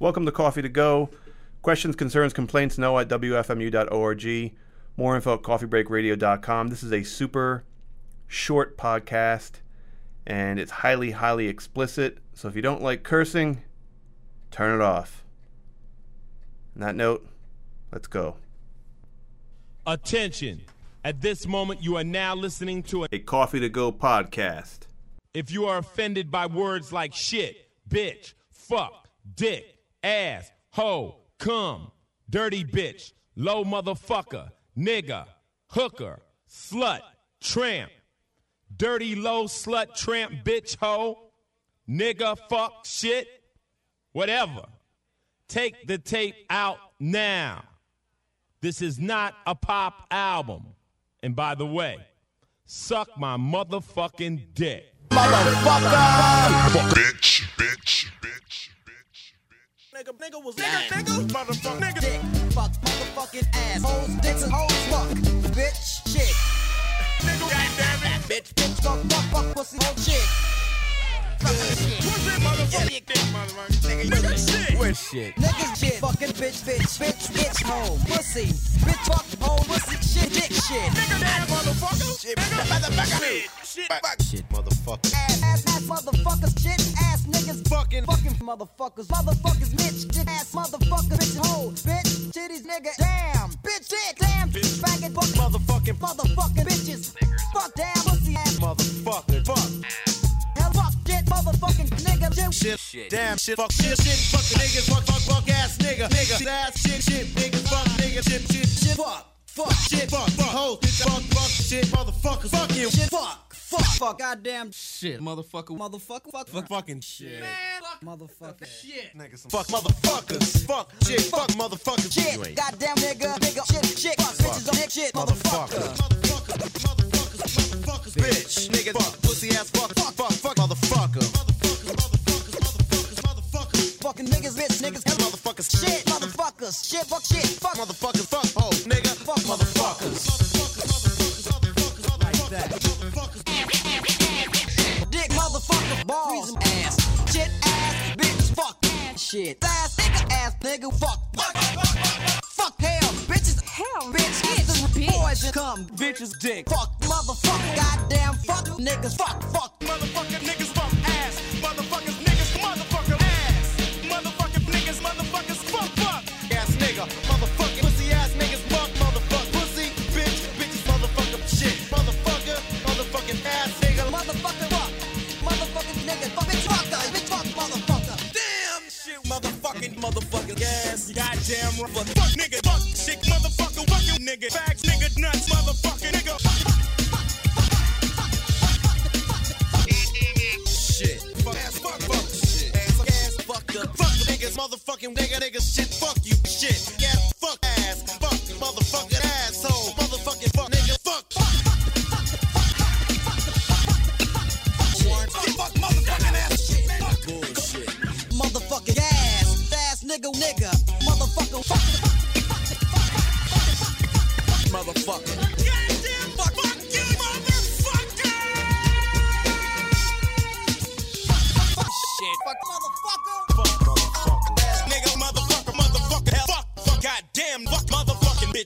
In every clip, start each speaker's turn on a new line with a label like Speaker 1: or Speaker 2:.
Speaker 1: Welcome to Coffee to Go. Questions, concerns, complaints, noah at WFMU.org. More info at coffeebreakradio.com. This is a super short podcast and it's highly, highly explicit. So if you don't like cursing, turn it off. On that note, let's go.
Speaker 2: Attention. At this moment, you are now listening to a.
Speaker 1: A Coffee to Go podcast.
Speaker 2: If you are offended by words like shit, bitch, fuck, dick, ass, hoe, cum, dirty bitch, low motherfucker, nigga, hooker, slut, tramp, dirty low slut, tramp, bitch, hoe, nigga, fuck, shit, whatever. Take the tape out now. This is not a pop album. And by the way, suck my motherfucking dick.
Speaker 3: Bitch, bitch, bitch, bitch, bitch.
Speaker 4: Nigga, nigga was nigga, nigga, motherfucker, nigga. Dick, fuck, motherfucking ass, hoes, dicks and hoes, fuck, bitch, shit. Nigga, goddamn it, bitch, bitch, fuck, fuck, fuck, pussy, whole shit. Pussy, motherfucker, dick, motherfucker, nigga, shit.
Speaker 5: We're shit.
Speaker 4: Niggas shit, fucking bitch, bitch, bitch, bitch, hoe, pussy, bitch, fuck, hoe, pussy, shit, dick, shit.
Speaker 3: Nigga, damn motherfucker. Shit, motherfucker. Shit, shit, fuck.
Speaker 5: Shit, motherfucker.
Speaker 4: Ass, ass, ass, motherfuckers, motherfuckers, motherfuckers, bitch, dick, ass, motherfuckers, bitch, hoe, bitch, titties, nigga, damn, bitch, dick, damn, bitch, faggot, fuck,
Speaker 5: Motherfucking
Speaker 4: motherfucking bitches, fuck, damn, pussy, ass,
Speaker 5: motherfucker. Fuck.
Speaker 4: hell, fuck, shit, motherfucking nigga, shit,
Speaker 5: Shit, shit. Damn shit. Fuck shit, shit. Fuck niggas. Fuck, fuck, fuck ass nigga. Nigga. Shit, ass shit, shit. Niggas. Fuck nigga. Shit, shit, shit. Fuck. Fuck shit. Fuck, fuck. Hoes. Bitch. Fuck, fuck shit. Motherfuckers. Fuck you.
Speaker 4: shit, fuck, fuck, fuck, goddamn,
Speaker 5: Shit. Motherfucker.
Speaker 4: motherfucker, fuck,
Speaker 5: Fuck fucking shit.
Speaker 4: motherfucker, shit,
Speaker 5: Niggas. Fuck motherfuckers. Fuck shit. Fuck motherfuckers.
Speaker 4: Shit, goddamn nigga, nigga, shit, shit, fuck, bitches on dick, shit,
Speaker 5: Motherfucker.
Speaker 4: motherfucker.
Speaker 5: Motherfuckers. Motherfuckers. Motherfuckers. Bitch. Nigga. Fuck. Pussy ass. Fuck. Fuck. Fuck. Fuck. Motherfucker. Motherfuckers. Motherfuckers. Motherfuckers. Motherfuckers.
Speaker 4: Fucking niggas, bitch, niggas,
Speaker 5: Hell, motherfuckers.
Speaker 4: shit, motherfuckers, shit, fuck, shit, fuck,
Speaker 5: Motherfuckers. Fuck. Ho. Nigga.
Speaker 4: fuck, motherfuckers. Shit, ass, nigga, ass, nigga, fuck, fuck, fuck, hell, bitches, hell, bitch, bitch, poison, come,
Speaker 5: Bitches. Dick.
Speaker 4: fuck, motherfucker, goddamn, fuck, niggas, fuck, fuck,
Speaker 2: Motherfucking niggas motherfucking,
Speaker 5: motherfucking ass,
Speaker 2: Goddamn fuck nigga. Fuck shit motherfucker. Fucking nigga.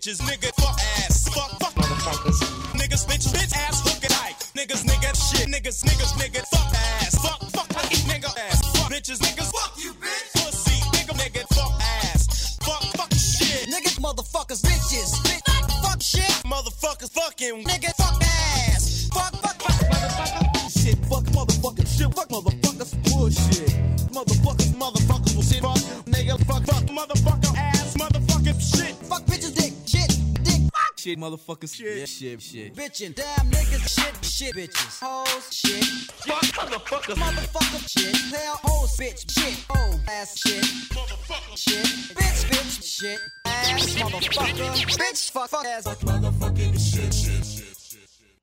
Speaker 2: Bitches. Nigga shit,
Speaker 4: motherfuckers, shit,
Speaker 5: yeah, shit, shit.
Speaker 4: bitchin', damn niggas, shit, shit, bitches, hoes, shit,
Speaker 2: Fuck motherfuckers.
Speaker 4: motherfucker, shit, hell, hoes, bitch, shit, oh, ass, shit, Motherfucker, shit, bitch, bitch, shit, ass, motherfucker, bitch, fuck, fuck ass, motherfucking shit, shit, shit.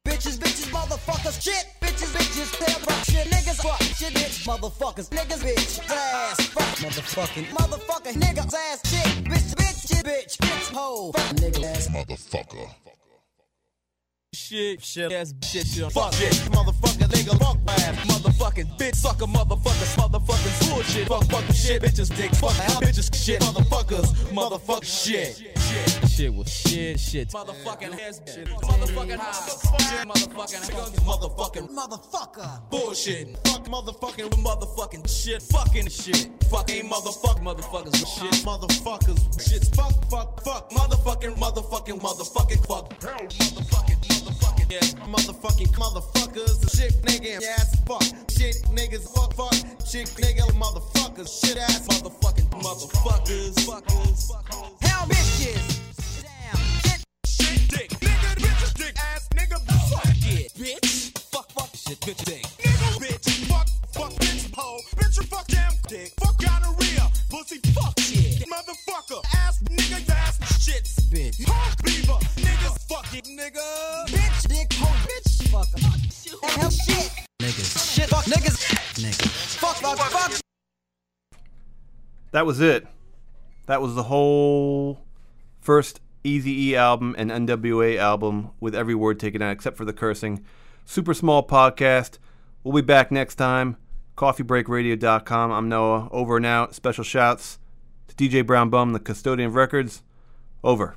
Speaker 4: Bitches, bitches, motherfuckers, shit, bitches, bitches, tail fuck, shit, niggas, fuck, shit, bitch, motherfuckers, niggas, bitch, ass, fuck, motherfucking, motherfucker, niggas, ass, shit, bitch, bitch, shit, bitch, bitch, hoe, fuck, nigga, ass,
Speaker 3: Motherfucker.
Speaker 5: Shit, shit, ass, shit, shit, fuck shit, motherfucker,
Speaker 6: nigga, fuck ass, motherfucking bitch, sucker, motherfuckers, motherfuckers, bullshit, fuck, fuck shit, bitches, dick, fuck, bitches, shit, motherfuckers, motherfuck shit.
Speaker 7: Shit was shit, shit.
Speaker 6: Motherfucking ass shit. Motherfucking high. Motherfucking motherfucking
Speaker 2: Motherfucker.
Speaker 6: bullshit. Fuck motherfucking motherfucking shit. Fucking shit. Fucking motherfuck motherfuckers with shit. Motherfuckers. Shit. Fuck fuck fuck. Motherfucking motherfucking motherfucking fuck. Motherfucking motherfucking yeah. Motherfucking motherfuckers. Shit nigga ass fuck. Shit niggas fuck fuck. Shit nigga motherfuckers. Shit ass motherfucking motherfuckers. Fuckers.
Speaker 2: Bitches. Niggas. Shit. Fuck niggas. Niggas. Fuck fuck fuck.
Speaker 1: That was it. That was the whole first Easy E album and NWA album with every word taken out except for the cursing. Super small podcast. We'll be back next time. CoffeeBreakRadio.com. I'm Noah. Over and out. Special shouts to DJ Brown Bum, the custodian of records. Over.